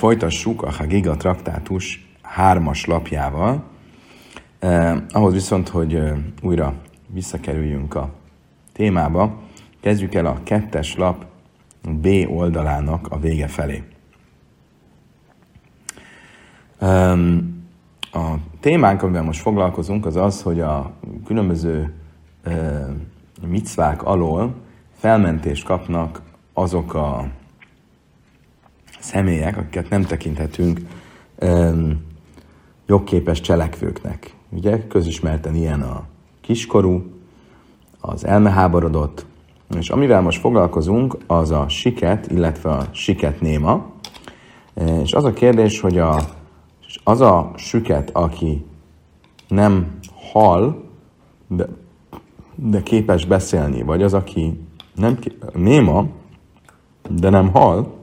Folytassuk a Hagiga traktátus hármas lapjával. Eh, ahhoz viszont, hogy eh, újra visszakerüljünk a témába, kezdjük el a kettes lap B oldalának a vége felé. Um, a témánk, amivel most foglalkozunk, az az, hogy a különböző uh, micvák alól felmentést kapnak azok a személyek, akiket nem tekinthetünk um, jogképes cselekvőknek. Ugye közismerten ilyen a kiskorú, az elmeháborodott, és amivel most foglalkozunk, az a siket, illetve a siket néma. És az a kérdés, hogy a, az a süket, aki nem hal, de, de képes beszélni, vagy az, aki nem néma, de nem hal,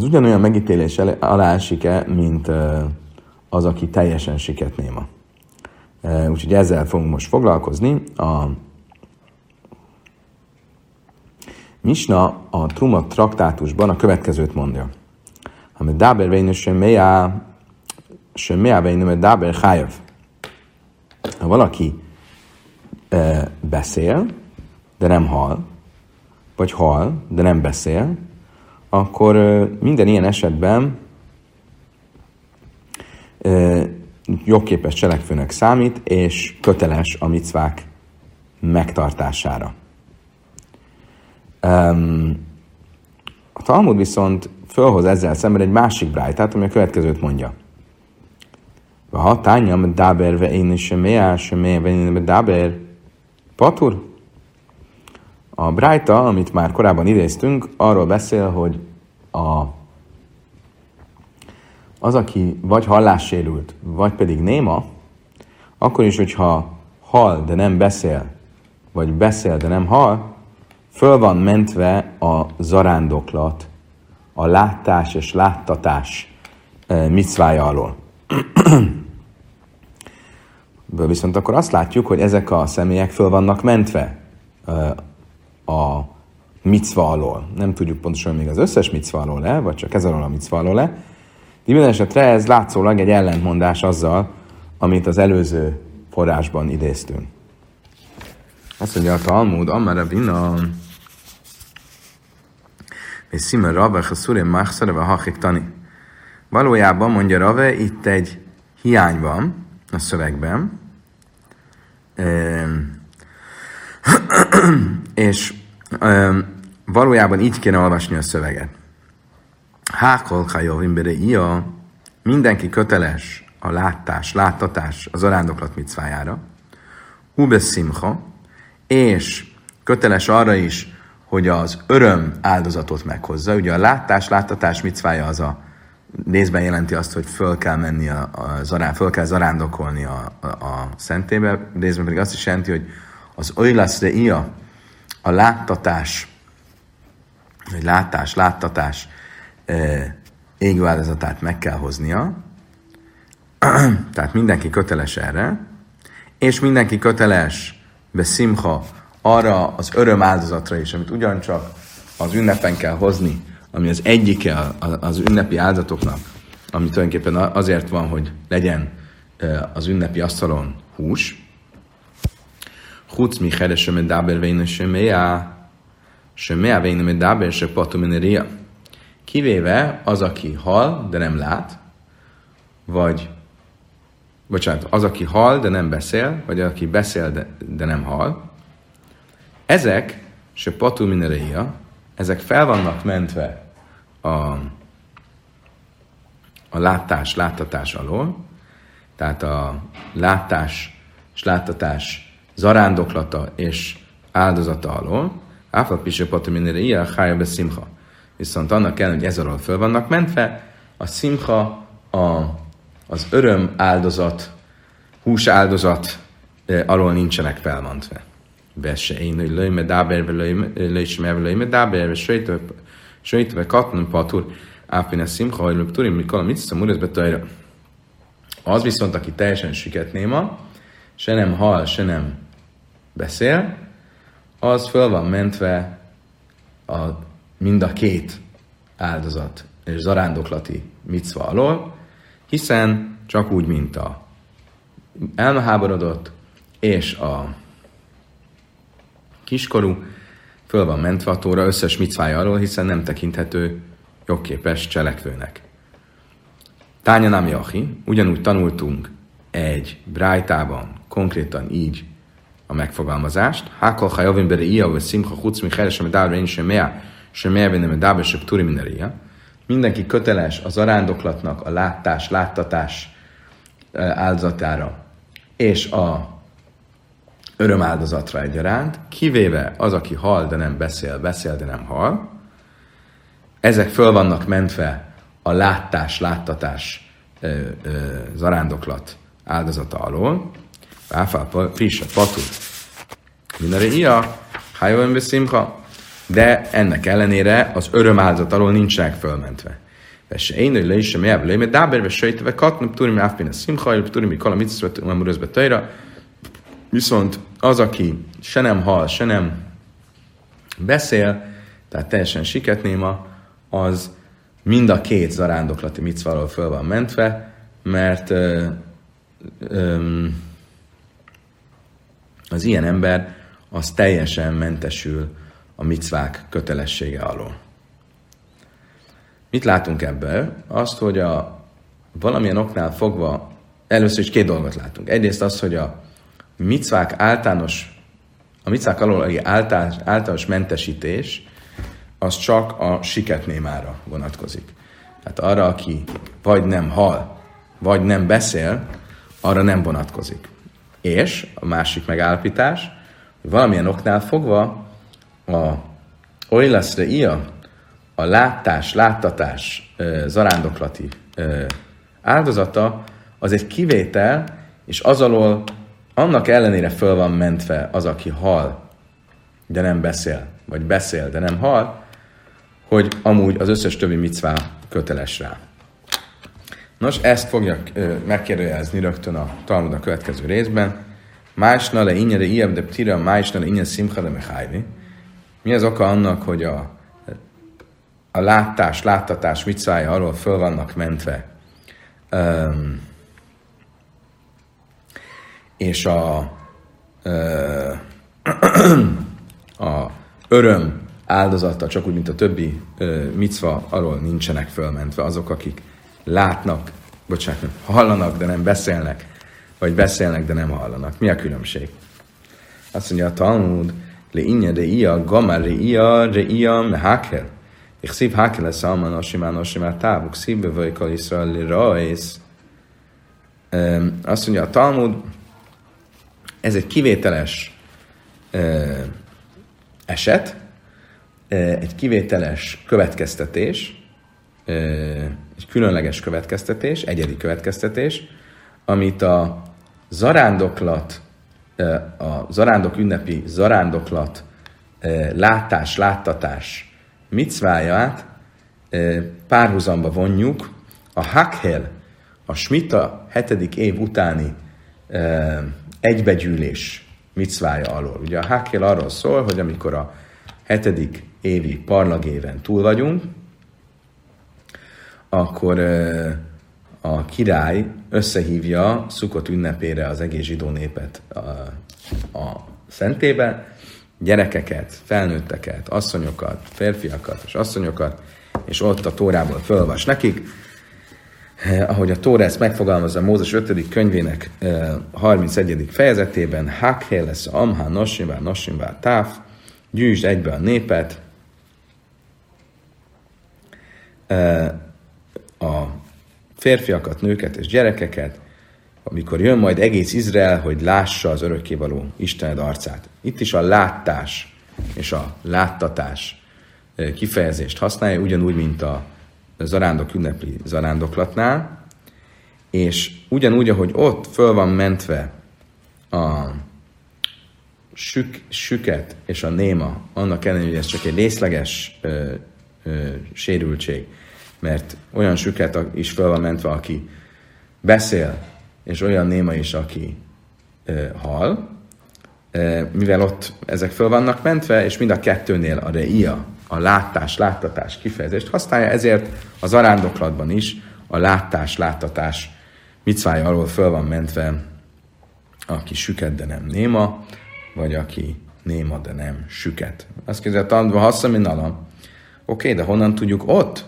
az ugyanolyan megítélés alá esik-e, mint az, aki teljesen siketnéma. Úgyhogy ezzel fogunk most foglalkozni. A Misna a Truma traktátusban a következőt mondja. Ha me daber vejnő semmelyá, semmelyá vejnő me daber hájav. Ha valaki beszél, de nem hal, vagy hal, de nem beszél, akkor minden ilyen esetben jogképes cselekvőnek számít, és köteles a micvák megtartására. a Talmud viszont fölhoz ezzel szemben egy másik brájtát, ami a következőt mondja. Ha tányam dáber ve én is sem sem dáber patur, a Brájta, amit már korábban idéztünk, arról beszél, hogy a, az, aki vagy hallássérült, vagy pedig néma, akkor is, hogyha hal, de nem beszél, vagy beszél, de nem hal, föl van mentve a zarándoklat, a látás és láttatás e, micvája alól. Viszont akkor azt látjuk, hogy ezek a személyek föl vannak mentve e, a micva alól. Nem tudjuk pontosan még az összes micva alól le, vagy csak ez alól a micva alól le. De minden esetre ez látszólag egy ellentmondás azzal, amit az előző forrásban idéztünk. Azt mondja a Talmud, Amara Bina, és Szime Rave, a Szurim Machszareve, Hachik Tani. Valójában, mondja Rave, itt egy hiány van a szövegben, és valójában így kéne olvasni a szöveget. Hákol hajovim bere ia, mindenki köteles a látás, láttatás az arándoklat micvájára. Ube simcha, és köteles arra is, hogy az öröm áldozatot meghozza. Ugye a látás, láttatás micvája az a nézben jelenti azt, hogy föl kell menni a, a zarán, föl kell zarándokolni a, a, a szentébe, részben pedig azt is jelenti, hogy az oilaszre ia, a láttatás, vagy látás, láttatás égő áldozatát meg kell hoznia, tehát mindenki köteles erre, és mindenki köteles be szimha arra az öröm áldozatra is, amit ugyancsak az ünnepen kell hozni, ami az egyike az ünnepi áldozatoknak, ami tulajdonképpen azért van, hogy legyen az ünnepi asztalon hús, חוץ מחרש שמדבר ואינו שומע, שומע ואינו מדבר שפוטו מן Kivéve az, aki hal, de nem lát, vagy, bocsánat, az, aki hal, de nem beszél, vagy aki beszél, de, de nem hal, ezek, se patu minereia, ezek fel vannak mentve a, a látás, láttatás alól, tehát a látás és láttatás zarándoklata és áldozata alól, Áfat Piső Patominére ilyen hája szimha. Viszont annak kell, hogy ez alól föl vannak mentve, a szimha a, az öröm áldozat, hús áldozat alól nincsenek felmentve. Vesse én, hogy löjme dáber, löjsme, löjme dáber, söjtve katnum patur, ápine szimha, hogy turim, mikor mit szom, úr, Az viszont, aki teljesen néma, se nem hal, se nem beszél, az föl van mentve a, mind a két áldozat és zarándoklati micva alól, hiszen csak úgy, mint a elmeháborodott és a kiskorú föl van mentve a tóra összes micvája alól, hiszen nem tekinthető jogképes cselekvőnek. Tánya nem ugyanúgy tanultunk egy brájtában, konkrétan így a megfogalmazást. Hákol ha javin bere ia, vagy szimcha chuc mi heres, amit dálra én sem mea, sem mea, nem dábe, sem turi mineria. Mindenki köteles az arándoklatnak a látás, láttatás áldozatára és a örömáldozatra egyaránt, kivéve az, aki hal, de nem beszél, beszél, de nem hal. Ezek föl vannak mentve a látás, láttatás, zarándoklat áldozata alól. Áfál friss a patur. Mindenre ia, hájó beszimha. De ennek ellenére az örömáldozat alól nincsenek fölmentve. Vesse én, hogy le is sem jelve, mert dáberbe sejtve katnu, turim áfpin a szimha, turim kala mitzvot, umamurözbe tajra. Viszont az, aki se nem hal, se nem beszél, tehát teljesen siketnéma, az mind a két zarándoklati micvalól föl van mentve, mert ö, ö, az ilyen ember az teljesen mentesül a micvák kötelessége alól. Mit látunk ebből? Azt, hogy a valamilyen oknál fogva, először is két dolgot látunk. Egyrészt az, hogy a micvák általános, a micvák alól általános, általános mentesítés, az csak a siketnémára vonatkozik. Tehát arra, aki vagy nem hal, vagy nem beszél, arra nem vonatkozik. És a másik megállapítás, hogy valamilyen oknál fogva a oilaszre ia, a látás, láttatás zarándoklati áldozata, az egy kivétel, és az alól annak ellenére föl van mentve az, aki hal, de nem beszél, vagy beszél, de nem hal, hogy amúgy az összes többi micvá köteles rá. Nos, ezt fogja megkérdőjelezni rögtön a Talmud a következő részben. Másna le inyere ilyebb de ptira, másna le inyen szimcha de. Mi az oka annak, hogy a, a látás, láttatás micvája arról föl vannak mentve, um, és a, uh, a öröm áldozata, csak úgy, mint a többi uh, micva, arról nincsenek fölmentve azok, akik látnak, bocsánat, hallanak, de nem beszélnek, vagy beszélnek, de nem hallanak. Mi a különbség? Azt mondja a Talmud, le inye de ia, gamar re ia, re ia, me hakel. Ich szív hakel lesz alman, osimán, osimán, távuk, szívbe vajkal Israel, le rajsz. Azt mondja a Talmud, ez egy kivételes eset, egy kivételes következtetés, egy különleges következtetés, egyedi következtetés, amit a zarándoklat, a zarándok ünnepi zarándoklat látás, láttatás micváját párhuzamba vonjuk a Hakhel, a Smita hetedik év utáni egybegyűlés micvája alól. Ugye a Hakhel arról szól, hogy amikor a hetedik évi parlagéven túl vagyunk, akkor a király összehívja Szukot ünnepére az egész zsidó népet a, a szentébe, gyerekeket, felnőtteket, asszonyokat, férfiakat és asszonyokat, és ott a Tórából fölvas nekik. Ahogy a Tóra ezt megfogalmazza Mózes 5. könyvének eh, 31. fejezetében, Hakhé lesz a Nosimvá Nosimvá Táf, gyűjtsd egybe a népet, a férfiakat, nőket és gyerekeket, amikor jön majd egész Izrael, hogy lássa az örökkévaló Istened arcát. Itt is a látás és a láttatás kifejezést használja, ugyanúgy, mint a zarándok ünnepli zarándoklatnál, és ugyanúgy, ahogy ott föl van mentve a sük, süket és a néma, annak ellenére, hogy ez csak egy részleges ö, ö, sérültség, mert olyan süket is fel van mentve, aki beszél, és olyan néma is, aki ö, hal, ö, mivel ott ezek föl vannak mentve, és mind a kettőnél a reia a látás, láttatás kifejezést használja, ezért az arándoklatban is a látás, láttatás micvája alól föl van mentve, aki süket, de nem néma, vagy aki néma, de nem süket. Azt kérdezi a tanulva, hassza, mint. Oké, de honnan tudjuk ott?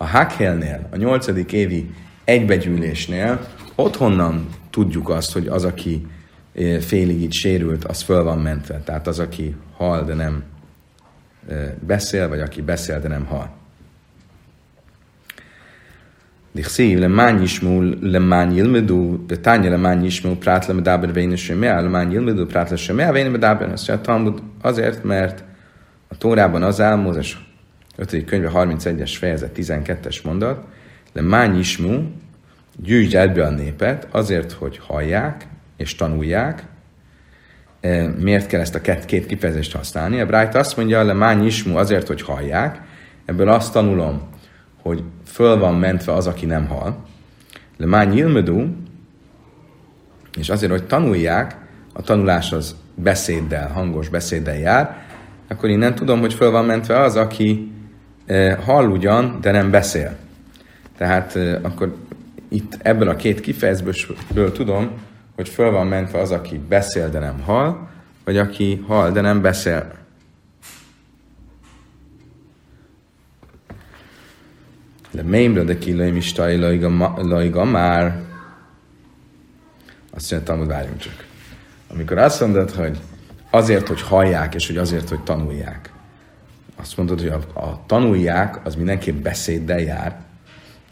A Hakhelnél, a nyolcadik évi egybegyűlésnél, ott honnan tudjuk azt, hogy az, aki eh, félig így sérült, az föl van mentve. Tehát az, aki hal, de nem eh, beszél, vagy aki beszél, de nem hal. דכסיב למען ישמעו, למען ילמדו, בתניא למען ישמעו פרט למדבר ואין שומע, למען ילמדו פרט לשומע ואין מדבר. Azt mondja, Talmud azért, mert a Tórában az áll, Mózes 5. könyve 31-es fejezet 12-es mondat, lemán ismú, gyűjtsd ebbe a népet, azért, hogy hallják és tanulják. Miért kell ezt a két, két kifejezést használni? A Bright azt mondja, lemán ismú azért, hogy hallják. Ebből azt tanulom, hogy föl van mentve az, aki nem hal. Le már nyilmedú, és azért, hogy tanulják, a tanulás az beszéddel, hangos beszéddel jár, akkor innen tudom, hogy föl van mentve az, aki e, hall ugyan, de nem beszél. Tehát akkor itt ebből a két kifejezésből tudom, hogy föl van mentve az, aki beszél, de nem hall, vagy aki hall, de nem beszél. De mémre de ki löjm is lajga már. Azt mondja, hogy várjunk csak. Amikor azt mondod, hogy azért, hogy hallják, és hogy azért, hogy tanulják. Azt mondod, hogy a, a tanulják, az mindenképp beszéddel jár.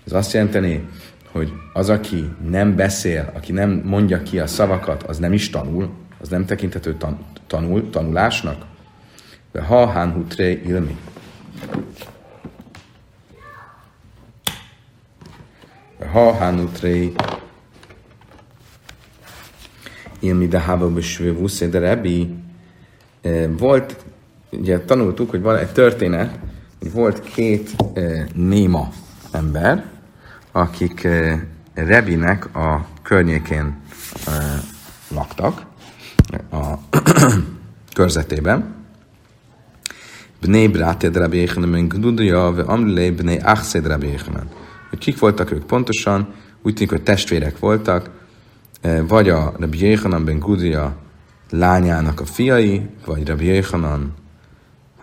Ez azt jelenteni, hogy az, aki nem beszél, aki nem mondja ki a szavakat, az nem is tanul, az nem tekinthető tan- tanul, tanulásnak. De ha hán hutré ilmi. ha hanutrei ilmi de besvő de rebi volt, ugye tanultuk, hogy van egy történet, hogy volt két e, néma ember, akik e, Rebinek a környékén e, laktak, a körzetében. Bnei Brátéd Rabbi Yechanan Gdudia, ve Amrulei Bnei Achszed Rabbi hogy kik voltak ők pontosan, úgy tűnik, hogy testvérek voltak, vagy a Rabbi Yechanan ben Gudia lányának a fiai, vagy Rabbi Yechanan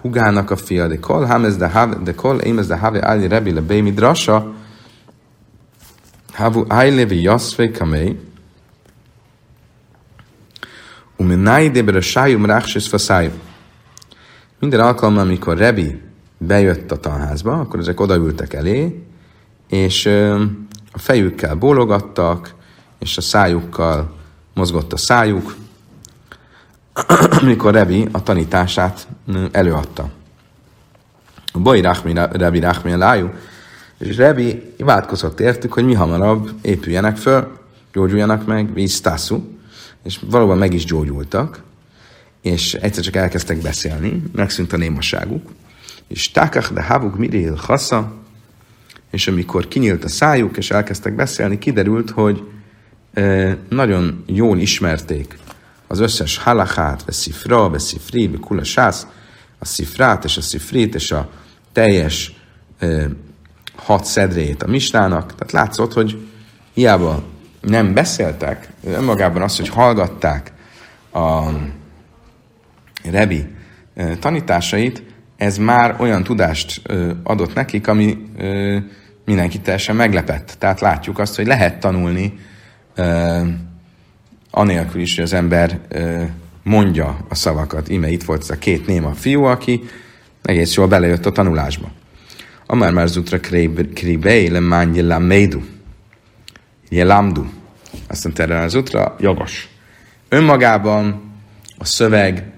hugának a fia, de kol hamez de have, de kol émez de have áli Rabbi le bei midrasa, havu ájlevi jaszve kamei, umenai de berasájum ráksis faszájum. Minden alkalommal, amikor Rebi bejött a tanházba, akkor ezek odaültek elé, és a fejükkel bólogattak, és a szájukkal mozgott a szájuk, amikor Revi a tanítását előadta. A Boi Revi Rachmi lájú, és Revi imádkozott értük, hogy mi hamarabb épüljenek föl, gyógyuljanak meg, víztászú, és valóban meg is gyógyultak, és egyszer csak elkezdtek beszélni, megszűnt a némaságuk, és tákach de havuk miril hassa, és amikor kinyílt a szájuk, és elkezdtek beszélni, kiderült, hogy nagyon jól ismerték az összes halachát, ve szifra, ve szifri, ve kulasász, a szifrát és a szifrit, és a teljes e, hat szedrét a mistának. Tehát látszott, hogy hiába nem beszéltek, önmagában az, hogy hallgatták a Rebi tanításait, ez már olyan tudást adott nekik, ami mindenki teljesen meglepett. Tehát látjuk azt, hogy lehet tanulni anélkül is, hogy az ember mondja a szavakat. Ime itt volt ez a két néma fiú, aki egész jól belejött a tanulásba. Amár már zutra kribei le mányi médu. Jelamdu. Azt mondta erre az utra, jogos. Önmagában a szöveg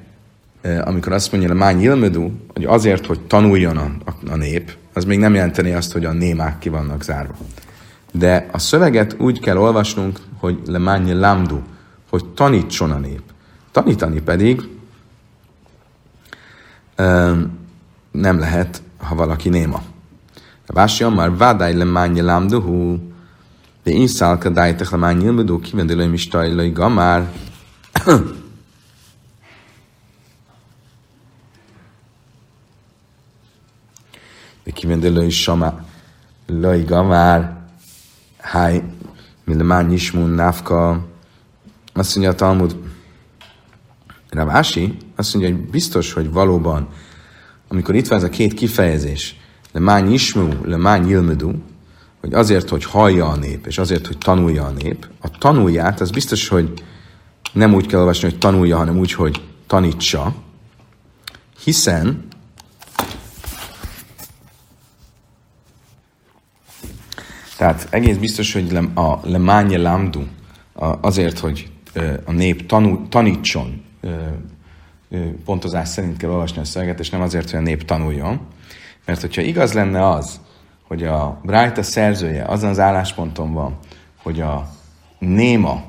amikor azt mondja, mány ilmedú, hogy azért, hogy tanuljon a, a, nép, az még nem jelenteni azt, hogy a némák ki vannak zárva. De a szöveget úgy kell olvasnunk, hogy le mányi lamdu, hogy tanítson a nép. Tanítani pedig nem lehet, ha valaki néma. Vási már vádáj le mányi lamduhu, de én szálka dájtek le mányi ilmedú, kivendülőim is tajlai gamár, kivendelő is sama, loj gamár, háj, millemán ismun návka, azt mondja a Talmud, Ravási azt mondja, hogy biztos, hogy valóban, amikor itt van ez a két kifejezés, le mány ismú, le mány ilmedú, hogy azért, hogy hallja a nép, és azért, hogy tanulja a nép, a tanulját, az biztos, hogy nem úgy kell olvasni, hogy tanulja, hanem úgy, hogy tanítsa, hiszen tehát egész biztos, hogy a lemánye lámdu azért, hogy a nép tanul, tanítson, pontozás szerint kell olvasni a szöveget, és nem azért, hogy a nép tanuljon. Mert hogyha igaz lenne az, hogy a Brájta szerzője azon az állásponton van, hogy a néma,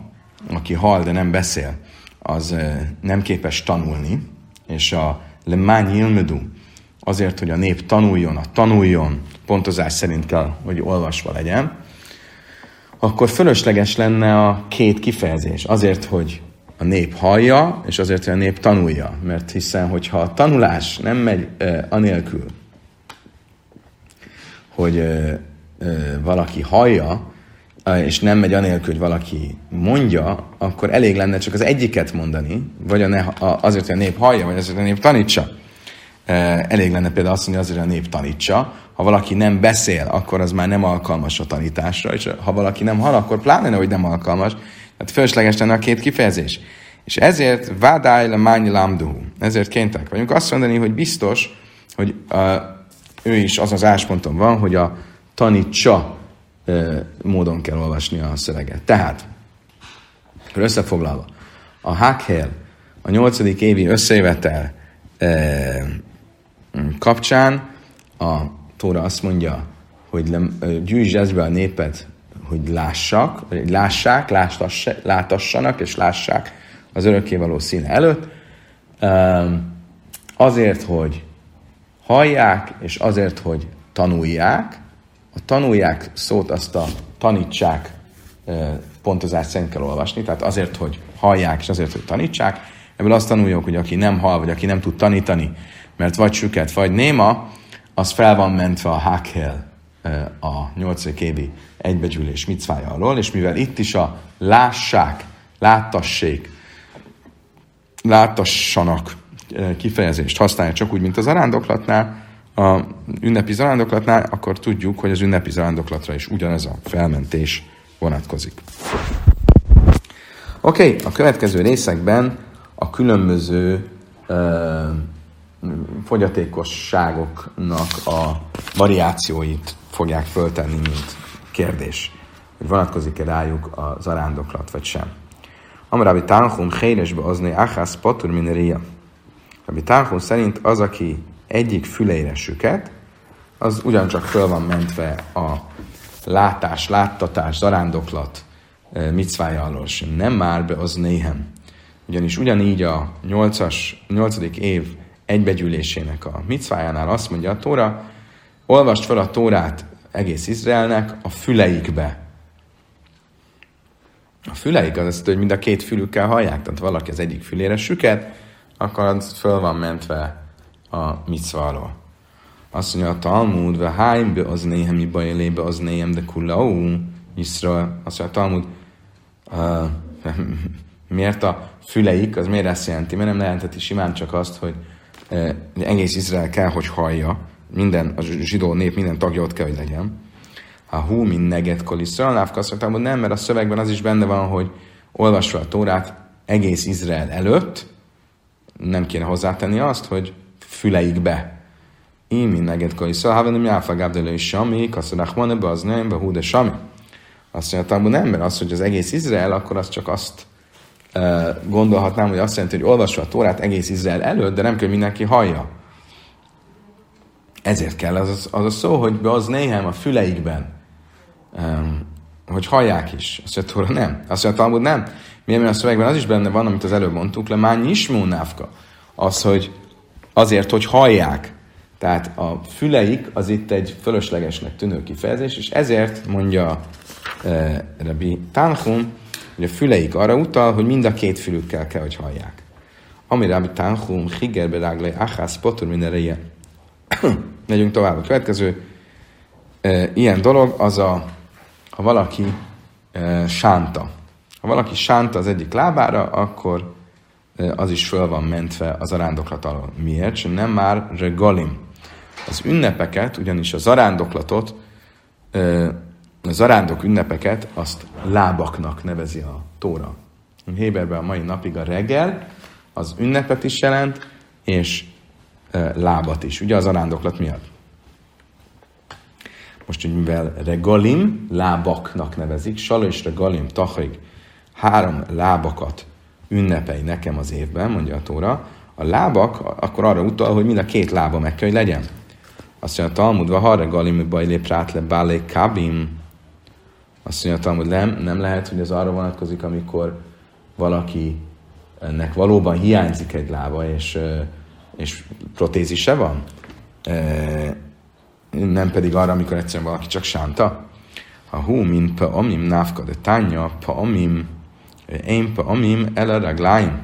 aki hal, de nem beszél, az nem képes tanulni, és a lemány ilmedu azért, hogy a nép tanuljon, a tanuljon, pontozás szerint kell, hogy olvasva legyen, akkor fölösleges lenne a két kifejezés. Azért, hogy a nép hallja, és azért, hogy a nép tanulja. Mert hiszen, hogyha a tanulás nem megy uh, anélkül, hogy uh, uh, valaki hallja, és nem megy anélkül, hogy valaki mondja, akkor elég lenne csak az egyiket mondani, vagy a ne, a, azért, hogy a nép hallja, vagy azért, hogy a nép tanítsa. Elég lenne például azt mondani, azért, a nép tanítsa. Ha valaki nem beszél, akkor az már nem alkalmas a tanításra, és ha valaki nem hall, akkor pláne, hogy nem alkalmas. Tehát fölösleges lenne a két kifejezés. És ezért vádáj le mányi lámduhu. Ezért kénytek vagyunk azt mondani, hogy biztos, hogy a, ő is az az ásponton van, hogy a tanítsa módon kell olvasni a szöveget. Tehát, összefoglalva, a Hakhél a nyolcadik évi összejövetel e, kapcsán. A Tóra azt mondja, hogy gyűjtsd be a népet, hogy lássak, lássák, látassanak és lássák az örökkévaló színe előtt, azért, hogy hallják, és azért, hogy tanulják, a tanulják szót azt a tanítsák pontozás szerint kell olvasni, tehát azért, hogy hallják, és azért, hogy tanítsák. Ebből azt tanuljuk, hogy aki nem hall, vagy aki nem tud tanítani, mert vagy süket, vagy néma, az fel van mentve a Hakkel a 8. évi egybegyűlés micvája alól, és mivel itt is a lássák, láttassék, láttassanak kifejezést használja csak úgy, mint az arándoklatnál, a ünnepi zarándoklatnál, akkor tudjuk, hogy az ünnepi zarándoklatra is ugyanez a felmentés vonatkozik. Oké, okay, a következő részekben a különböző uh, fogyatékosságoknak a variációit fogják föltenni, mint kérdés, hogy vonatkozik-e rájuk a zarándoklat, vagy sem. Amrabi Tanhum Héresbe azni Achász Patur Mineria. Rabbi Tanhum szerint az, aki egyik füleire süket, az ugyancsak föl van mentve a látás, láttatás, zarándoklat eh, micvája alól. Nem már be az néhem. Ugyanis ugyanígy a 8-as, 8. év egybegyűlésének a micvájánál azt mondja a Tóra, olvast fel a Tórát egész Izraelnek a füleikbe. A füleik az azt, hogy mind a két fülükkel hallják, tehát valaki az egyik fülére süket, akkor az föl van mentve a mitzváról. Azt mondja a Talmud, ve hájm be az néhem, mi lébe az néhem, de kulau, Iszra, azt mondja a Talmud, uh, miért a füleik, az miért ezt jelenti? Mert nem jelenteti simán csak azt, hogy egész Izrael kell, hogy hallja, minden, a zsidó nép minden tagja ott kell, hogy legyen. A hú, min neget kol Iszrael, azt mondtam, hogy nem, mert a szövegben az is benne van, hogy olvasva a Tórát egész Izrael előtt, nem kéne hozzátenni azt, hogy füleikbe. Én min neged koi szalhában nem jáfagább de is sami, kaszorach van ebbe az nem, hú de sami. Azt mondja, hogy nem, mert az, hogy az egész Izrael, akkor az csak azt gondolhatnám, hogy azt jelenti, hogy olvasva a Tórát egész Izrael előtt, de nem kell, mindenki hallja. Ezért kell az, az a szó, hogy az néhem a füleikben, hogy hallják is. Azt mondja, Tóra nem. Azt mondja, Talmud nem. Milyen a szövegben az is benne van, amit az előbb mondtuk, le már náfka. Az, hogy azért, hogy hallják. Tehát a füleik az itt egy fölöslegesnek tűnő kifejezés, és ezért mondja e, Rabbi Tanchum, hogy a füleik arra utal, hogy mind a két fülükkel kell, hogy hallják. Ami Rabbi Tanchum, Higerbe Ráglai, Achász, Potur, mindenre Megyünk tovább. A következő e, ilyen dolog az a, ha valaki e, sánta. Ha valaki sánta az egyik lábára, akkor e, az is föl van mentve az arándoklat alól. Miért? És nem már regalim. Az ünnepeket, ugyanis a zarándoklatot, e, a zarándok ünnepeket azt lábaknak nevezi a Tóra. Héberben a mai napig a reggel az ünnepet is jelent, és e, lábat is, ugye az arándoklat miatt. Most, hogy mivel regalim, lábaknak nevezik, sala és regalim, tachaig, három lábakat ünnepelj nekem az évben, mondja a Tóra, a lábak akkor arra utal, hogy mind a két lába meg kell, hogy legyen. Azt mondja a Talmudva, ha regalim, bajlé prátle, bálé, kabim, azt mondja Talmud, nem, nem lehet, hogy ez arra vonatkozik, amikor valaki ennek valóban hiányzik egy lába, és, és protézise van, nem pedig arra, amikor egyszerűen valaki csak sánta. Ha hú, mint pa amim návka de tánya, pa amim, én pa amim el a ragláim.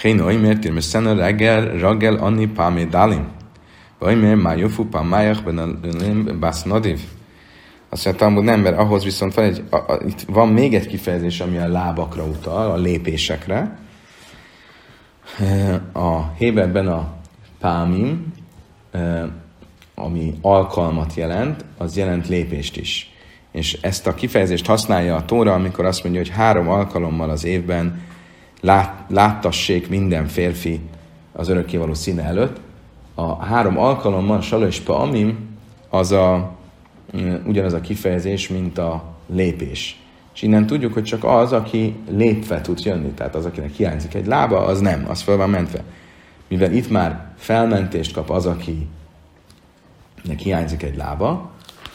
Hén oimer tirme szene reggel, raggel anni pámé dalim. Oimer má jöfú pámájach ben a bász nadiv. Azt mondtam, hogy nem, mert ahhoz viszont van egy, a, a, itt van még egy kifejezés, ami a lábakra utal, a lépésekre. A Héberben a pámim, ami alkalmat jelent, az jelent lépést is. És ezt a kifejezést használja a Tóra, amikor azt mondja, hogy három alkalommal az évben lát, láttassék minden férfi az örökkévaló színe előtt. A három alkalommal, Sala és Paamim, az a ugyanaz a kifejezés, mint a lépés. És innen tudjuk, hogy csak az, aki lépve tud jönni, tehát az, akinek hiányzik egy lába, az nem, az fel van mentve. Mivel itt már felmentést kap az, akinek hiányzik egy lába,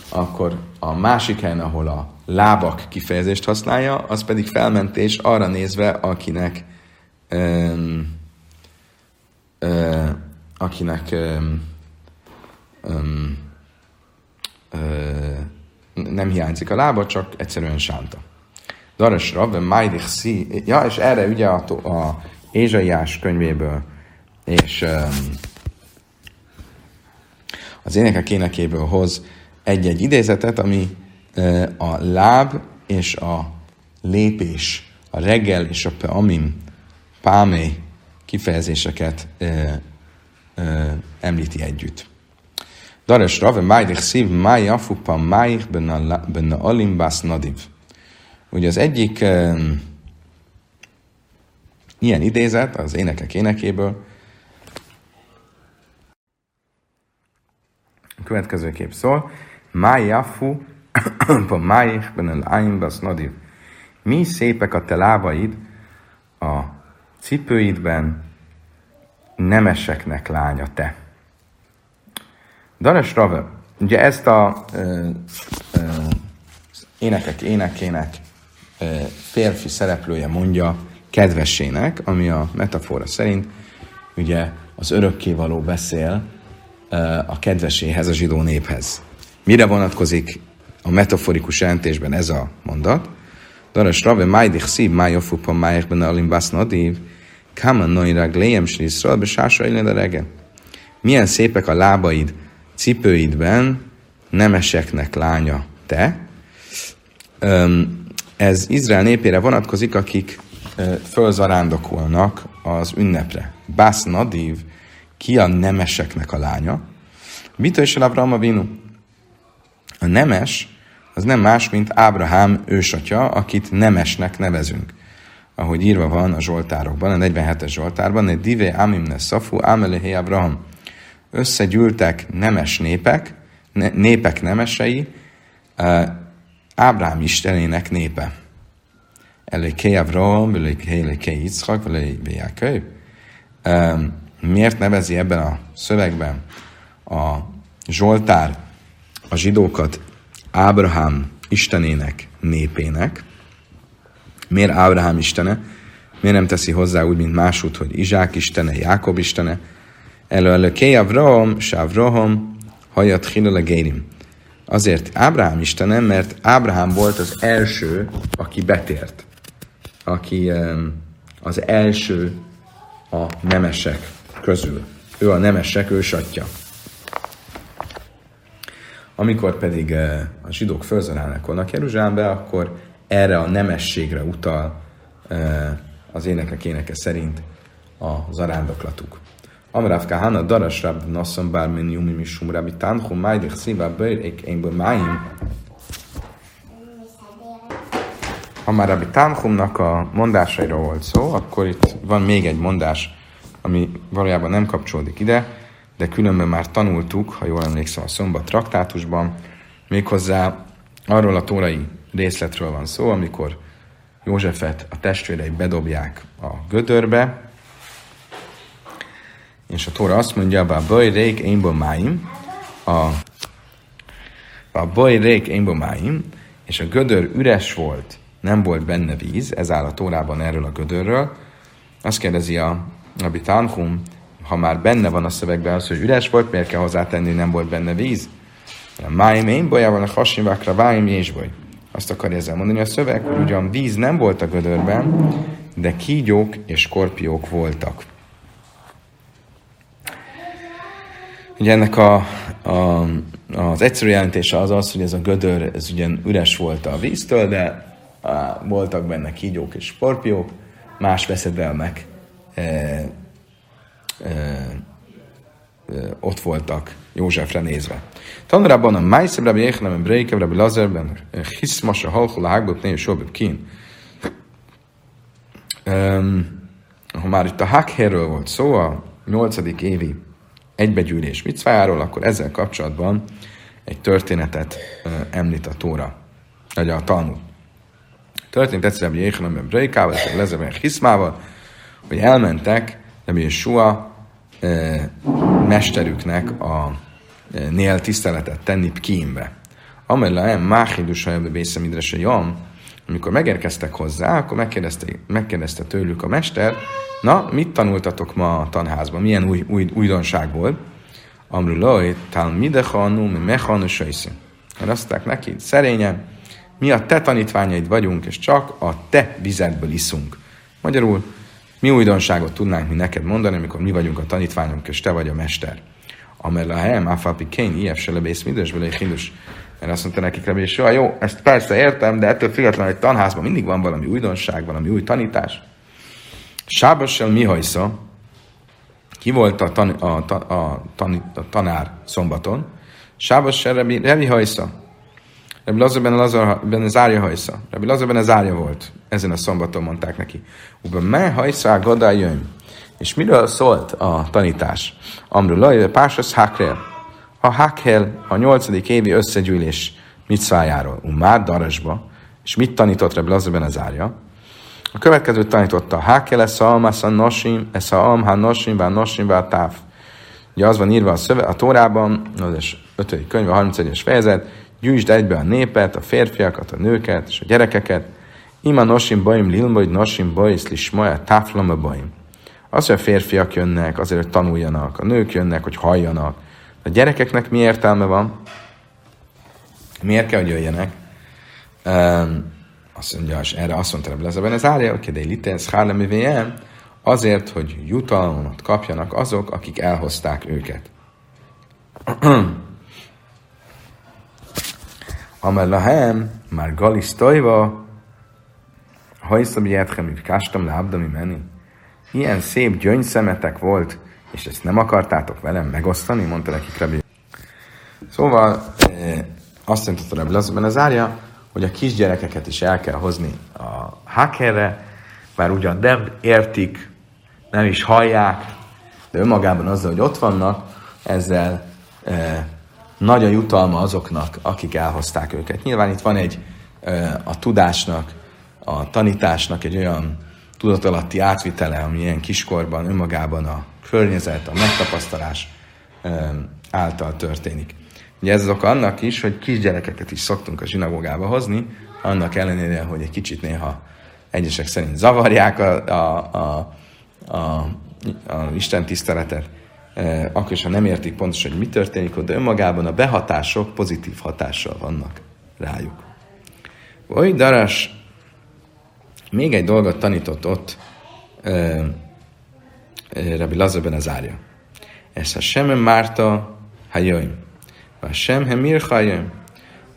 akkor a másik helyen, ahol a lábak kifejezést használja, az pedig felmentés arra nézve, akinek um, uh, akinek um, um, nem hiányzik a lába, csak egyszerűen sánta. Daras Rabbe, Májdich Szi, ja, és erre ugye a, a Ézsaiás könyvéből, és az énekek énekéből hoz egy-egy idézetet, ami a láb és a lépés, a reggel és a peamim, pámé kifejezéseket említi együtt. Dares Rave, Májdich Szív, Máj Afupa, Májich, Benne Alim, Bász Nadiv. Ugye az egyik um, ilyen idézet az énekek énekéből, a következő kép szól, Máj Afu, Pa Májich, Benne Alim, Bász Nadiv. Mi szépek a te lábaid a cipőidben, nemeseknek lánya te. Danes Rave, ugye ezt a ö, ö, énekek énekének ö, férfi szereplője mondja kedvesének, ami a metafora szerint ugye az örökkévaló beszél ö, a kedveséhez, a zsidó néphez. Mire vonatkozik a metaforikus jelentésben ez a mondat? Daras Rave, Májdich szív, Májofupa, Májechben, Alim Basznadív, Kaman Noirag, Léjem Sriszral, Besása, reggel. Milyen szépek a lábaid, cipőidben nemeseknek lánya te. Ez Izrael népére vonatkozik, akik fölzarándokolnak az ünnepre. Bász Nadív, ki a nemeseknek a lánya? Mit is Abraham Avinu? A nemes az nem más, mint Ábrahám ősatya, akit nemesnek nevezünk. Ahogy írva van a Zsoltárokban, a 47-es Zsoltárban, ne dive amimne szafu amelehe Abraham összegyűltek nemes népek, népek nemesei, Ábrám istenének népe. Eléké Avraham, eléké Yitzchak, eléké Jáköv. Miért nevezi ebben a szövegben a Zsoltár a zsidókat Ábrahám istenének népének? Miért Ábrahám istene? Miért nem teszi hozzá úgy, mint másút, hogy Izsák istene, Jákob istene? Elő elő ké Avraham, Sávraham, hajat a gérim. Azért Ábrahám Istenem, mert Ábrahám volt az első, aki betért. Aki az első a nemesek közül. ő a nemesek ősatja. Amikor pedig a zsidók fölzarálnak Jeruzsálembe, akkor erre a nemességre utal az énekek éneke szerint a zarándoklatuk. Amrav Kahana daras rab nasszon bármin jumi misum rabi tanchum májdich szívá bőrék énből máim. Ha már Rabbi Tanchumnak a mondásairól volt szó, akkor itt van még egy mondás, ami valójában nem kapcsolódik ide, de különben már tanultuk, ha jól emlékszem a szombat traktátusban, méghozzá arról a tórai részletről van szó, amikor Józsefet a testvérei bedobják a gödörbe, és a Tóra azt mondja, a baj rék én máim, a, a baj rék én máim, és a gödör üres volt, nem volt benne víz, ez áll a Tórában erről a gödörről. Azt kérdezi a Rabbi Tanhum, ha már benne van a szövegben az, hogy üres volt, miért kell hozzátenni, nem volt benne víz? Máim én bajával a hasimvákra váim és baj. Azt akarja ezzel mondani a szöveg, hogy ugyan víz nem volt a gödörben, de kígyók és skorpiók voltak. Ugye ennek a, a, az egyszerű jelentése az az, hogy ez a gödör, ez ugyan üres volt a víztől, de á, voltak benne kígyók és skorpiók, más veszedelmek e, e, e, ott voltak Józsefre nézve. Tanulában a Májszeb Rabbi Jéhanem, Breikev, Rabbi Lazerben, Hiszmas, a Halchol, a Hágbot, Név, Sobib, Kín. Ha már itt a Hakherről volt szó, a nyolcadik évi egybegyűlés micvájáról, akkor ezzel kapcsolatban egy történetet említ a Tóra, vagy a Talmud. Történt egyszer Rabbi Jéhanem, Breikával, és a Lezerben, Hiszmával, hogy elmentek Rabbi Yeshua mesterüknek a nél tiszteletet tenni Pkímbe. Amellem Máhidus a Bészemidrese Jam, amikor megérkeztek hozzá, akkor megkérdezte, megkérdezte tőlük a mester, na, mit tanultatok ma a tanházban, milyen új, új, újdonság volt? Amruloj, tal midechanu, mi mechanu sajszin. Azt neki, szerényen, mi a te tanítványaid vagyunk, és csak a te vizedből iszunk. Magyarul, mi újdonságot tudnánk mi neked mondani, amikor mi vagyunk a tanítványunk, és te vagy a mester. Amer lahem, afapi kén, ilyef se lebész midősből egy. Mert azt mondta nekik Rabbi és jó, ezt persze értem, de ettől függetlenül egy tanházban mindig van valami újdonság, valami új tanítás. Sábassal mi hajsza, ki volt a, tan, a, a, a, tan, a tanár szombaton? Sábassal Rabbi, Rabbi hajsza. Rabbi Lazar ben, Lazar ben Zárja hajsza. Rabbi Lazar ben Zárja volt. Ezen a szombaton mondták neki. Uba me hajsza godá jön. És miről szólt a tanítás? Amru laj, pásas hakrel. A hakel a nyolcadik évi összegyűlés micvájáról. Umár darasba. És mit tanított Lazarben az árja? A következőt tanította. Hakel ez a almasa nosim, ez a almha nosim, bár nosim, bár táv. Ugye az van írva a, szöve, a Tórában, az 5. könyv, a 31-es fejezet, gyűjtsd egybe a népet, a férfiakat, a nőket és a gyerekeket. Ima nosim baim lilmoid nosim bois lismoja taflama baim. Az, hogy a férfiak jönnek, azért, hogy tanuljanak, a nők jönnek, hogy halljanak. A gyerekeknek mi értelme van? Miért kell, hogy jöjjenek? Um, azt mondja, erre azt mondta Rebbe ez állja, hogy de litens VM, azért, hogy jutalmat kapjanak azok, akik elhozták őket. Amel lahem, már galisztojva, hajszabi jetchem, kástam lábdami menni ilyen szép gyöngyszemetek volt, és ezt nem akartátok velem megosztani, mondta nekik Rabbi. Szóval azt mondta Rabbi Lazarban az árja, hogy a kisgyerekeket is el kell hozni a hackerre, bár ugyan nem értik, nem is hallják, de önmagában azzal, hogy ott vannak, ezzel e, nagy a jutalma azoknak, akik elhozták őket. Nyilván itt van egy e, a tudásnak, a tanításnak egy olyan tudatalatti átvitele, ami ilyen kiskorban önmagában a környezet, a megtapasztalás által történik. Ugye ez az oka annak is, hogy kisgyerekeket is szoktunk a zsinagógába hozni, annak ellenére, hogy egy kicsit néha egyesek szerint zavarják a, a, a, a, a Isten tiszteletet, akkor is, ha nem értik pontosan, hogy mi történik ott, de önmagában a behatások pozitív hatással vannak rájuk. Oly daras még egy dolgot tanított ott Rabbi Lazarben az árja. Ez a sem Márta hajöjm. A sem hemir hajöjm.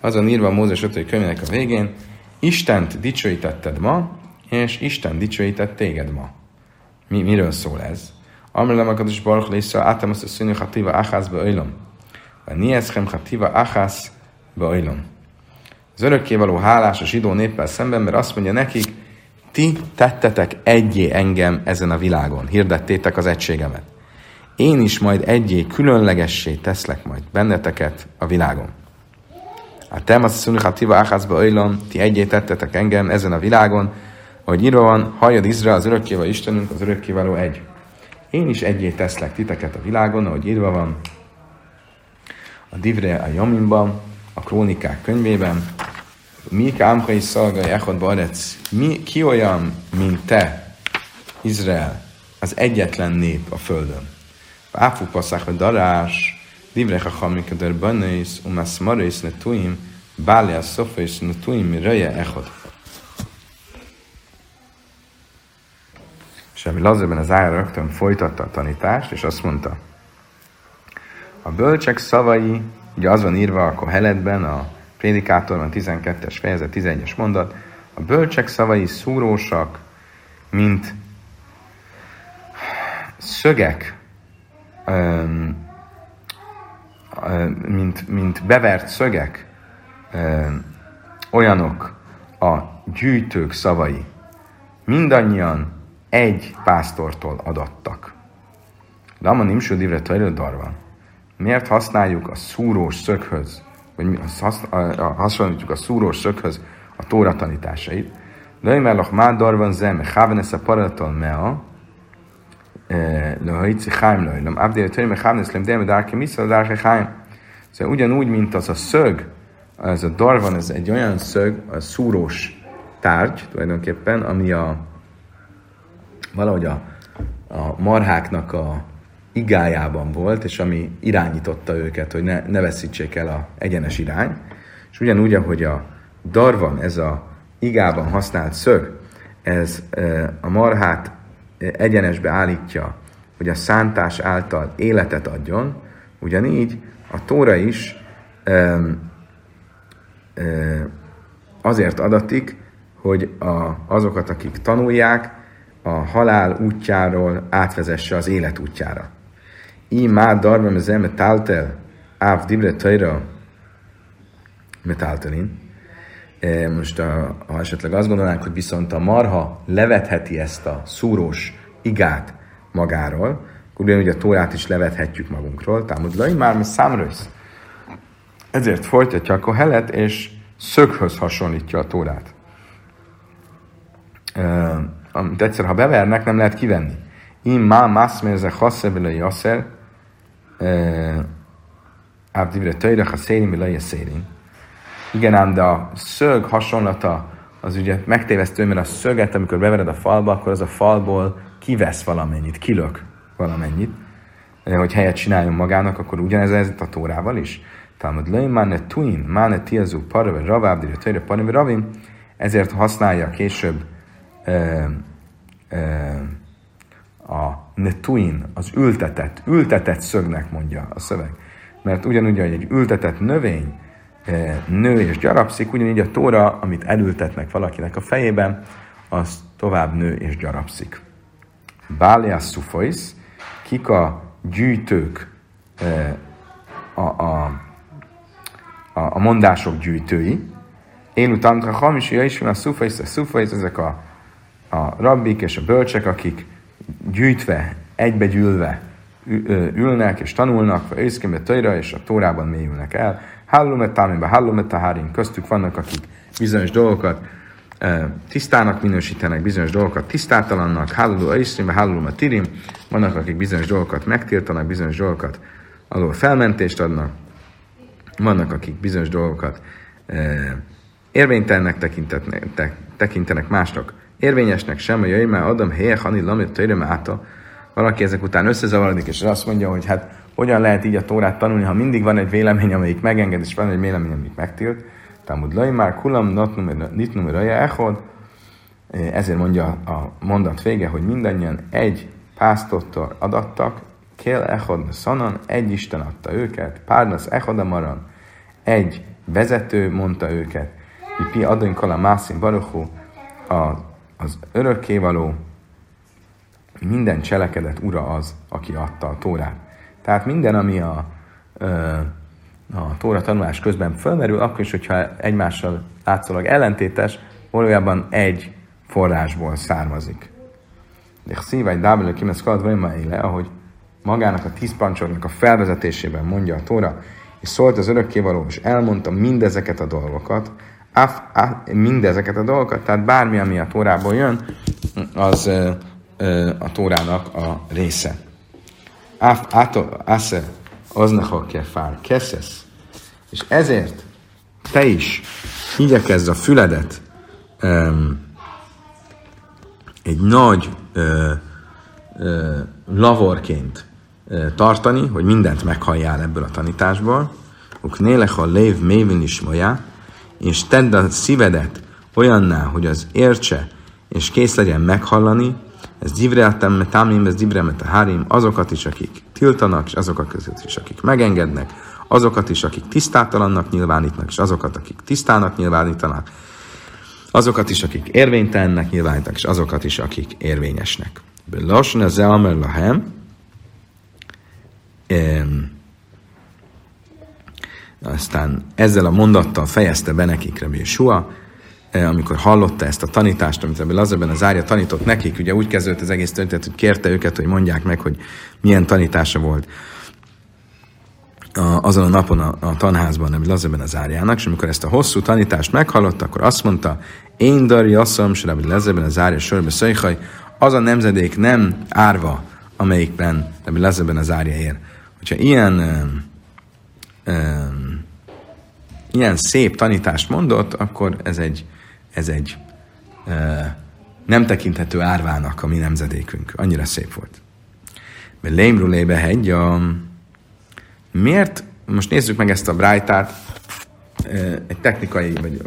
Azon írva a Mózes 5. könyvének a végén, Istent dicsőítetted ma, és Isten dicsőített téged ma. Mi, miről szól ez? Amrlem akados baruch lészra, átem azt a szűnő hatíva achász beöjlom. A nieszchem hatíva achász beöjlom. Az örökkévaló hálás a zsidó néppel szemben, mert azt mondja nekik, ti tettetek egyé engem ezen a világon, hirdettétek az egységemet. Én is majd egyé különlegessé teszlek majd benneteket a világon. A temat szunichativa áházba öjlom, ti egyé tettetek engem ezen a világon, hogy írva van, halljad Izrael, az örökkéval Istenünk, az örökkévaló egy. Én is egyé teszlek titeket a világon, ahogy írva van a Divre a Jaminban, a Krónikák könyvében, mi kámkai szalga echod barec, mi, ki olyan, mint te, Izrael, az egyetlen nép a földön. Áfú passzák a darás, Divre hachamik a derbanész, umász marész ne tuim, bále a szofész ne tuim, röje echod. És ami Lazarben az ára rögtön folytatta a tanítást, és azt mondta, a bölcsek szavai, ugye az van írva a Koheletben, a Prédikátorban 12-es fejezet, 11-es mondat, a bölcsek szavai szúrósak, mint szögek, mint, mint bevert szögek, olyanok a gyűjtők szavai. Mindannyian egy pásztortól adattak. De Amma nimsú divre darvan. Miért használjuk a szúrós szöghöz, vagy hasonlítjuk a szúrós szöghöz a tóra tanításait? De én mellach már darvan zem, hávenes a paraton mea, lehajci háim lejlem, abdél törém, hávenes lem, de dárke misza, dárke háim. Szóval ugyanúgy, mint az a szög, ez a darvan, ez egy olyan szög, a szúrós tárgy tulajdonképpen, ami a valahogy a, a marháknak a igájában volt, és ami irányította őket, hogy ne, ne veszítsék el a egyenes irány. És ugyanúgy, ahogy a darvan, ez a igában használt szög, ez a marhát egyenesbe állítja, hogy a szántás által életet adjon, ugyanígy a tóra is azért adatik, hogy a, azokat, akik tanulják, a halál útjáról átvezesse az élet útjára. Így már darva mezem metáltel, áv dibre tajra metáltelin. E, most, a, ha esetleg azt gondolnánk, hogy viszont a marha levetheti ezt a szúrós igát magáról, akkor ugyanúgy a tórát is levethetjük magunkról. Támad lai már számrősz. Ezért folytatja a kohelet, és szöghöz hasonlítja a tórát. E, amit egyszer, ha bevernek, nem lehet kivenni. Im ma maszmérze hasszebele jaszer, Igen, ám, de a szög hasonlata az ugye megtévesztő, mert a szöget, amikor bevered a falba, akkor az a falból kivesz valamennyit, kilök valamennyit. Hogy helyet csináljon magának, akkor ugyanez ez a tórával is. Talmud löjn, máne tuin, máne tiazú, parave, ravábdire, töjre, parave, ravim. Ezért használja később ö, ö, a netuin, az ültetett, ültetett szögnek mondja a szöveg. Mert ugyanúgy, hogy egy ültetett növény eh, nő és gyarapszik, ugyanígy a tóra, amit elültetnek valakinek a fejében, az tovább nő és gyarapszik. Báliás szufois, kik a gyűjtők, eh, a, a, a, a mondások gyűjtői. Én utána a hamis, ja is a szufois, a szufois, ezek a, a rabbik és a bölcsek, akik gyűjtve, egybegyűlve ülnek és tanulnak, vagy őszkémbe tajra, és a tórában mélyülnek el. Hallumet támiba, hallumet tahárin, köztük vannak, akik bizonyos dolgokat tisztának minősítenek, bizonyos dolgokat tisztátalannak, halluló aiszrimbe, halluló tirim, vannak, akik bizonyos dolgokat megtiltanak, bizonyos dolgokat alól felmentést adnak, vannak, akik bizonyos dolgokat érvénytelnek tekintenek másnak érvényesnek sem, hogy jöjj már adom helye, hani lamit töröm áta. Valaki ezek után összezavarodik, és azt mondja, hogy hát hogyan lehet így a Tórát tanulni, ha mindig van egy vélemény, amelyik megenged, és van egy vélemény, amelyik megtilt. Talmud laj már kulam nitnum raja echod. Ezért mondja a mondat vége, hogy mindannyian egy pásztortól adattak, Kél echad szanan, egy Isten adta őket, párnasz echad maran, egy vezető mondta őket, Pi adunk a mászin baruchu, a, az örökkévaló, minden cselekedet ura az, aki adta a tórát. Tehát minden, ami a, a tóra tanulás közben fölmerül, akkor is, hogyha egymással látszólag ellentétes, valójában egy forrásból származik. De szívány dábelő kimesz kalat éle, ahogy magának a tíz pancsornak a felvezetésében mondja a Tóra, és szólt az örökkévaló, és elmondta mindezeket a dolgokat, af, af, mindezeket a dolgokat, tehát bármi, ami a Tórából jön, az ö, ö, a Tórának a része. Af, ato, asze, aznachok kefár, keszesz. És ezért te is igyekezz a füledet um, egy nagy ö, ö, lavorként tartani, hogy mindent meghalljál ebből a tanításból. Uknélech a lév mévin is moja, és tedd a szívedet olyanná, hogy az értse, és kész legyen meghallani, ez divreatem, támim, ez divremet a hárim, azokat is, akik tiltanak, és azokat között is, akik megengednek, azokat is, akik tisztátalannak nyilvánítnak, és azokat, akik tisztának nyilvánítanak, azokat is, akik érvénytelennek nyilvánítanak, és azokat is, akik érvényesnek. Lassan ez elmer lahem, aztán ezzel a mondattal fejezte be nekik Rabbi Yeshua, eh, amikor hallotta ezt a tanítást, amit Rabbi Lazarben az árja tanított nekik, ugye úgy kezdődött az egész történet, hogy kérte őket, hogy mondják meg, hogy milyen tanítása volt a, azon a napon a, a tanházban, Rabbi Lazarben az árjának, és amikor ezt a hosszú tanítást meghallotta, akkor azt mondta, én Dari asszom, és Rabbi Lazarben az árja sörbe szöjhaj, az a nemzedék nem árva, amelyikben Rabbi Lazarben az árja ér. Hogyha ilyen um, um, ilyen szép tanítást mondott, akkor ez egy, ez egy e, nem tekinthető árvának a mi nemzedékünk. Annyira szép volt. Lémrulébe hegy a... Miért? Most nézzük meg ezt a brájtát, egy technikai vagy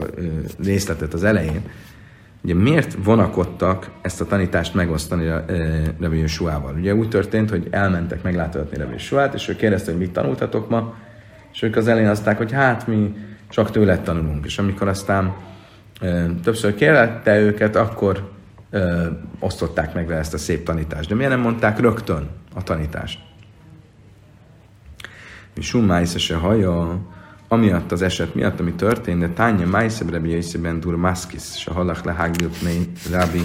részletet az elején. Ugye miért vonakodtak ezt a tanítást megosztani Rabbi Yeshua-val? Ugye úgy történt, hogy elmentek meglátogatni Rabbi Yeshua-t, és ő kérdezte, hogy mit tanultatok ma, és ők az elején azták, hogy hát mi csak tőle tanulunk. És amikor aztán többször kérlette őket, akkor ö, osztották meg vele ezt a szép tanítást. De miért nem mondták rögtön a tanítást? Mi summájsze se haja, amiatt az eset miatt, ami történt, de tánya májszeb rebi jöjszeben dur maszkis, se halak lehágbilt mély rabi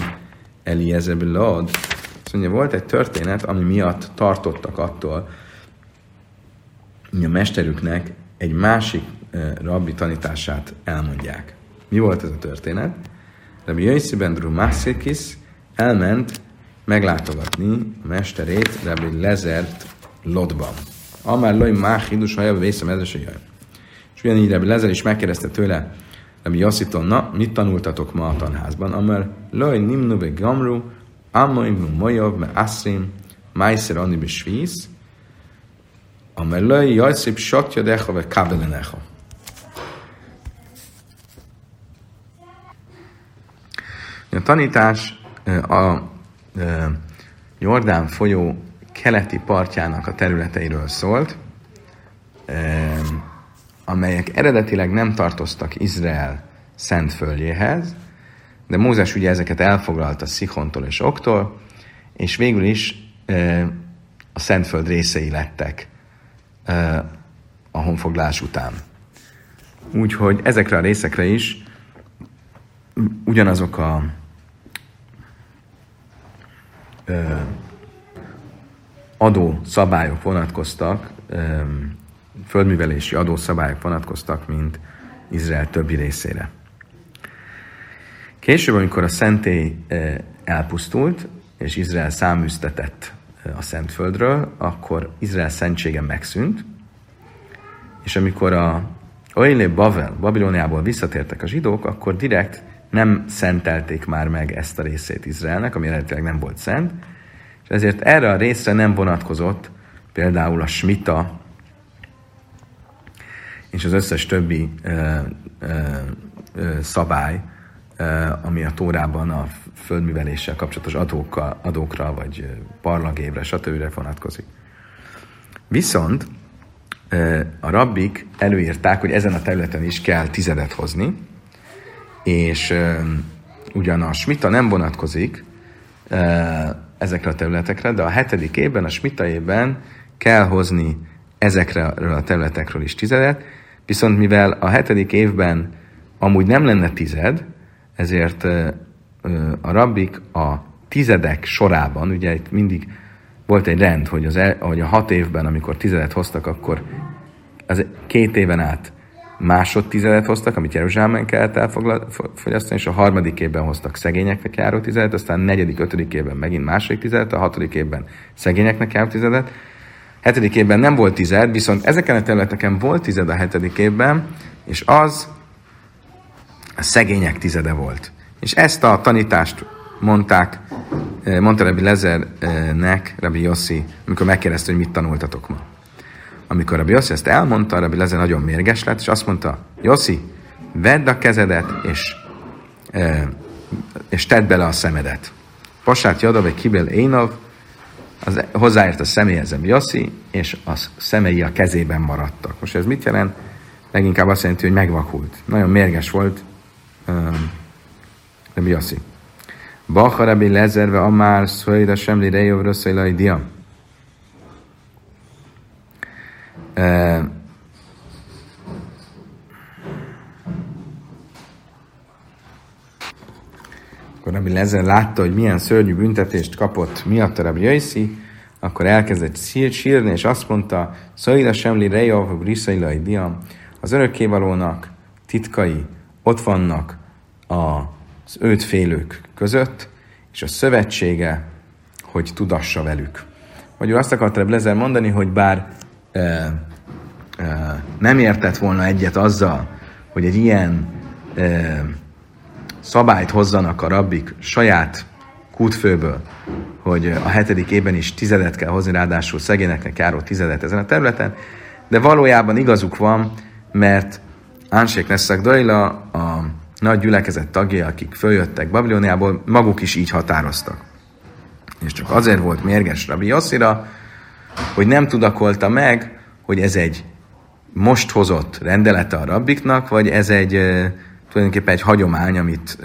Eliezer Lod. Szóval volt egy történet, ami miatt tartottak attól, hogy a mesterüknek egy másik rabbi tanítását elmondják. Mi volt ez a történet? Rabbi Jöjszi Bendru Massikis elment meglátogatni a mesterét Rabbi Lezert Lodban. Amár loj más hidus haja vészem ez jön. És ugyanígy Rabbi Lezer is megkérdezte tőle Rabbi Yossiton, na, mit tanultatok ma a tanházban? Amár loj nimnu be gamru, amoim mojav me asrim, májszer anni be svíz, amár loj jajszép satja decha ve kabelenecha. A tanítás a Jordán folyó keleti partjának a területeiről szólt, amelyek eredetileg nem tartoztak Izrael szent földjéhez, de Mózes ugye ezeket elfoglalta Szichontól és Októl, és végül is a Szentföld részei lettek a honfoglás után. Úgyhogy ezekre a részekre is ugyanazok a adó szabályok vonatkoztak, földművelési adószabályok vonatkoztak, mint Izrael többi részére. Később, amikor a szentély elpusztult, és Izrael száműztetett a Szentföldről, akkor Izrael szentsége megszűnt, és amikor a Oile Bavel, Babiloniából visszatértek a zsidók, akkor direkt nem szentelték már meg ezt a részét Izraelnek, ami eredetileg nem volt szent, és ezért erre a részre nem vonatkozott például a smita és az összes többi ö, ö, ö, szabály, ö, ami a Tórában a földműveléssel kapcsolatos adókkal, adókra, vagy parlagévre, stb. vonatkozik. Viszont a rabbik előírták, hogy ezen a területen is kell tizedet hozni, és ugyan a smita nem vonatkozik ezekre a területekre, de a hetedik évben, a smita évben kell hozni ezekre a területekről is tizedet, viszont mivel a hetedik évben amúgy nem lenne tized, ezért a rabbik a tizedek sorában, ugye itt mindig volt egy rend, hogy, az el, hogy a hat évben, amikor tizedet hoztak, akkor az két éven át másodtizedet hoztak, amit Jeruzsálemben kellett elfogyasztani, és a harmadik évben hoztak szegényeknek járó tizedet, aztán a negyedik, ötödik évben megint második tizedet, a hatodik évben szegényeknek járó tizedet. Hetedik évben nem volt tized, viszont ezeken a területeken volt tized a hetedik évben, és az a szegények tizede volt. És ezt a tanítást mondták, eh, mondta Rabbi Lezernek, Rabbi Yossi, amikor megkérdezte, hogy mit tanultatok ma. Amikor Rabbi Yossi ezt elmondta, Rabbi Lezer nagyon mérges lett, és azt mondta, Yossi, vedd a kezedet, és, eh, és tedd bele a szemedet. Pasát Jadav egy kibel Énov, az hozzáért a személyhez Rabbi Yossi, és a szemei a kezében maradtak. Most ez mit jelent? Leginkább azt jelenti, hogy megvakult. Nagyon mérges volt um, Rabbi Yossi. Bacha Rabbi Lezerve Amár Szöjda Semli Rejov Rösszai Dia. Akkor Rabbi Lezer látta, hogy milyen szörnyű büntetést kapott miatt a Rabbi Jöjszi, akkor elkezdett sírni, és azt mondta, Szöjda Semli Rejov Rösszai Dia. Az örökkévalónak titkai ott vannak az őt félők között, és a szövetsége, hogy tudassa velük. Vagy azt akarta Blezer mondani, hogy bár nem értett volna egyet azzal, hogy egy ilyen szabályt hozzanak a rabbik saját kútfőből, hogy a hetedik évben is tizedet kell hozni, ráadásul szegényeknek járó tizedet ezen a területen, de valójában igazuk van, mert Ánsék Nesszak Dajla, a nagy gyülekezet tagjai, akik följöttek Babiloniából, maguk is így határoztak. És csak azért volt mérges Rabbi Yossira, hogy nem tudakolta meg, hogy ez egy most hozott rendelete a rabbiknak, vagy ez egy tulajdonképpen egy hagyomány, amit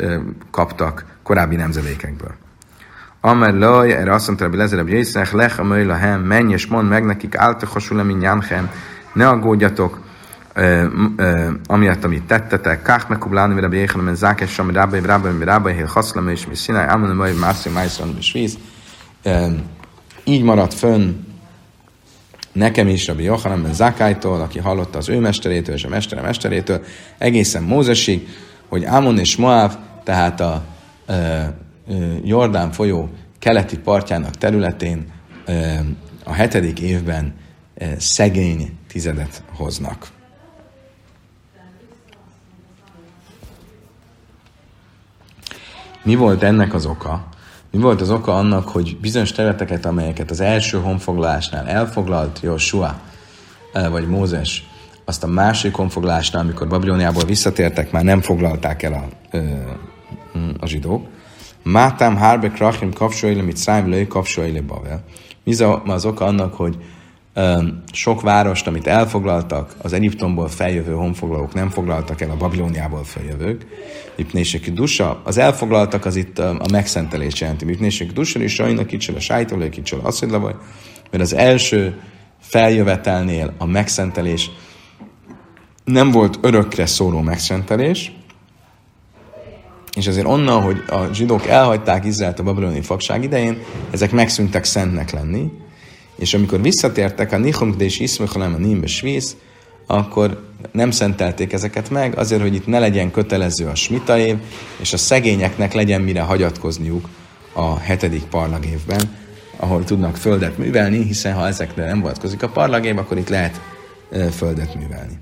kaptak korábbi nemzedékekből. Amer laj, erre azt mondta Rabbi Lezer Rabbi Yitzhak, lech a möjlahem, menj és mondd meg nekik, által hasonló, ne aggódjatok, amiatt, amit tettetek, kach mekubláni, mire béhenem, en zákes, ami rábai, rábai, rábai, hél haszlam, és mi színáj, ámon, majd mászi, májszon, és víz. Így maradt fönn nekem is, Rabbi Johanan ben Zákájtól, aki hallotta az ő mesterétől és a mestere mesterétől, egészen Mózesig, hogy Ámon és Moáv, tehát a e, e, Jordán folyó keleti partjának területén e, a hetedik évben e, szegény tizedet hoznak. Mi volt ennek az oka? Mi volt az oka annak, hogy bizonyos területeket, amelyeket az első honfoglalásnál elfoglalt Joshua, vagy Mózes, azt a második honfoglalásnál, amikor Babiloniából visszatértek, már nem foglalták el a, a zsidók. Mátám Harbe Krachim kapcsolja, mit Szájm lőj kapcsolja Bavel. Mi az oka annak, hogy sok várost, amit elfoglaltak, az Egyiptomból feljövő honfoglalók nem foglaltak el a Babilóniából feljövők. Mipnések dusa, az elfoglaltak az itt a megszentelés jelenti. Mipnések dusa is sajnak kicsel a sájtolaj, kicsel a asszidlavaj, mert az első feljövetelnél a megszentelés nem volt örökre szóló megszentelés, és azért onnan, hogy a zsidók elhagyták Izraelt a babiloni fogság idején, ezek megszűntek szentnek lenni, és amikor visszatértek a Nihum és a Nimbe Svíz, akkor nem szentelték ezeket meg, azért, hogy itt ne legyen kötelező a smita év, és a szegényeknek legyen mire hagyatkozniuk a hetedik parlagévben, ahol tudnak földet művelni, hiszen ha ezekre nem vonatkozik a parlagév, akkor itt lehet e, földet művelni.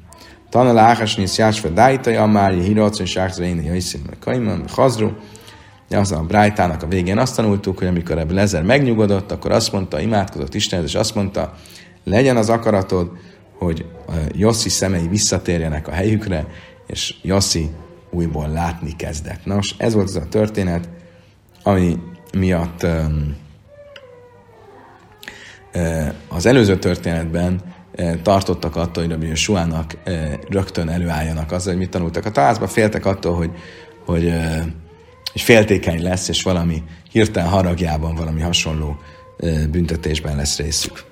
Tanul áhasnisz jásfa dájtaja, már híracon sákszra én jaiszin meg kaimon, hazru, az a Brájtának a végén azt tanultuk, hogy amikor ebből Lezer megnyugodott, akkor azt mondta, imádkozott Istenhez, és azt mondta, legyen az akaratod, hogy Jossi szemei visszatérjenek a helyükre, és Jossi újból látni kezdett. Nos, ez volt az a történet, ami miatt Az előző történetben tartottak attól, hogy Rabbi Suának rögtön előálljanak azzal, hogy mit tanultak a tanácsba, féltek attól, hogy, hogy, hogy féltékeny lesz, és valami hirtelen haragjában valami hasonló büntetésben lesz részük.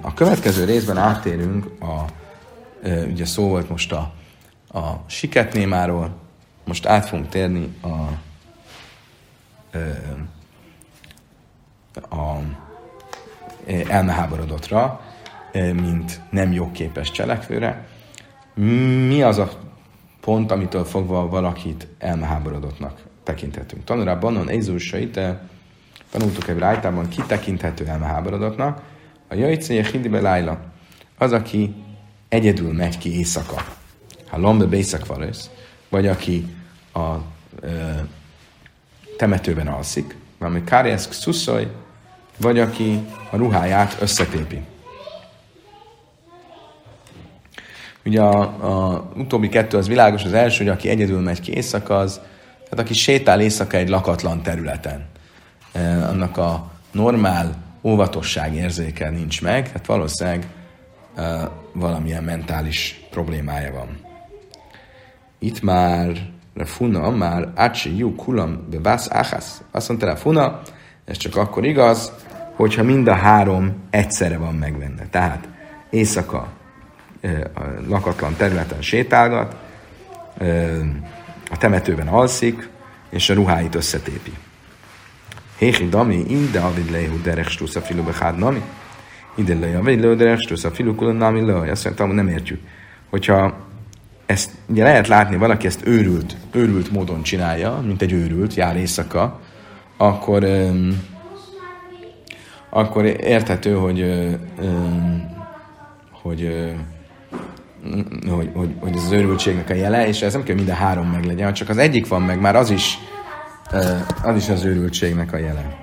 A következő részben áttérünk a, ugye szó volt most a, a siketnémáról, most át fogunk térni a, a elmeháborodottra, mint nem jogképes cselekvőre. Mi az a pont, amitől fogva valakit elmeháborodottnak tekinthetünk? Tanulra Bannon Ézusait, tanultuk ebből általában, ki tekinthető elmeháborodottnak, a Jajcéje Hidibe Lájla, az, aki egyedül megy ki éjszaka. Ha Lombe Bészakvarész, vagy aki a ö, temetőben alszik, valami Kárieszk Szuszoj, vagy aki a ruháját összetépi. Ugye a, a utóbbi kettő az világos, az első, hogy aki egyedül megy ki éjszaka, az, tehát aki sétál éjszaka egy lakatlan területen. E, annak a normál óvatosság érzéke nincs meg, tehát valószínűleg e, valamilyen mentális problémája van. Itt már Funa, már Ácsi, Jú, Kulam, Bevász, Áhász. Azt mondta Funa, ez csak akkor igaz, hogyha mind a három egyszerre van megvenne. Tehát éjszaka lakatlan területen sétálgat, a temetőben alszik, és a ruháit összetépi. Héhi dami, inde avid lehu derek a filu behád nami. Ide le avid lehu derek a filu kulon nami le. Azt mondtam, nem értjük. Hogyha ezt ugye lehet látni, valaki ezt őrült, őrült módon csinálja, mint egy őrült, jár éjszaka, akkor um, akkor érthető, hogy, hogy, hogy, hogy, hogy ez az őrültségnek a jele, és ez nem kell minden három meglegyen, csak az egyik van meg, már az is, az is az őrültségnek a jele.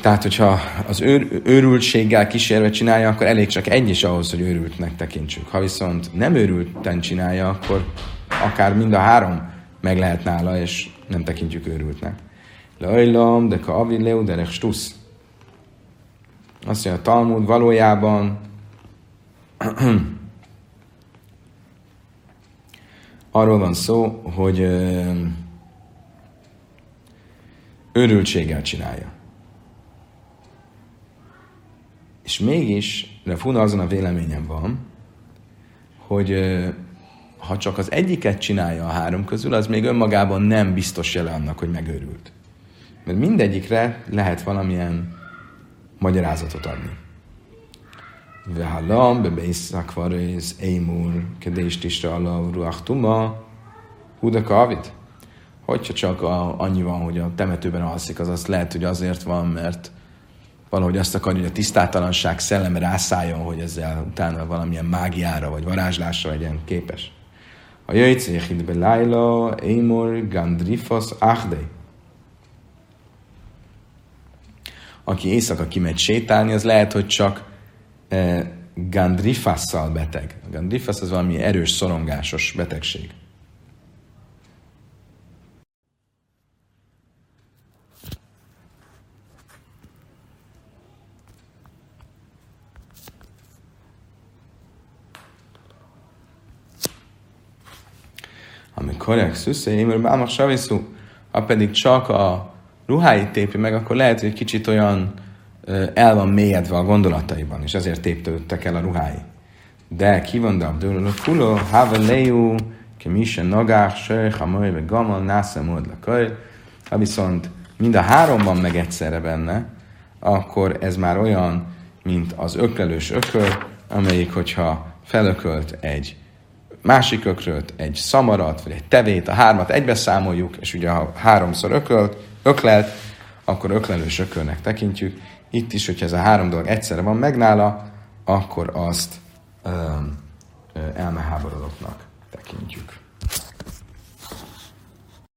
Tehát, hogyha az őr, őrültséggel kísérve csinálja, akkor elég csak egy is ahhoz, hogy őrültnek tekintsük. Ha viszont nem őrülten csinálja, akkor akár mind a három meg lehet nála, és nem tekintjük őrültnek. Lajlam, de ka avi leu derek stusz. Azt mondja a Talmud valójában arról van szó, hogy őrültséggel csinálja. És mégis Refuna azon a véleményem van, hogy ha csak az egyiket csinálja a három közül, az még önmagában nem biztos jele annak, hogy megőrült. Mert mindegyikre lehet valamilyen magyarázatot adni. Vehalam, bebeiszakvarész, émur, kedést isra ala ruach tuma, hudaka avit. Hogyha csak a, annyi van, hogy a temetőben alszik, az azt lehet, hogy azért van, mert valahogy azt akarja, hogy a tisztátalanság szelleme rászálljon, hogy ezzel utána valamilyen mágiára vagy varázslásra legyen képes. A jöjjtszéhidbe lájla, émor, gandrifos, achdei. Aki éjszaka kimegy sétálni, az lehet, hogy csak e, gandrifasszal beteg. A gandrifasz az valami erős, szorongásos betegség. Amikor szüsszéim, bámak saviszú, ha pedig csak a ruháit tépi meg, akkor lehet, hogy kicsit olyan el van mélyedve a gondolataiban, és ezért téptődtek el a ruhái. De kivondabb dőlő kuló, hava lejú, kemise nagár, söj, hamoly, vagy gamal, nászem, mód Ha viszont mind a háromban meg egyszerre benne, akkor ez már olyan, mint az öklelős ököl, amelyik, hogyha felökölt egy másik ökröt, egy szamarat, vagy egy tevét, a hármat egybe számoljuk, és ugye ha háromszor ökölt, öklelt, akkor öklelős ökölnek tekintjük. Itt is, hogyha ez a három dolog egyszerre van meg nála, akkor azt elmeháborodottnak tekintjük.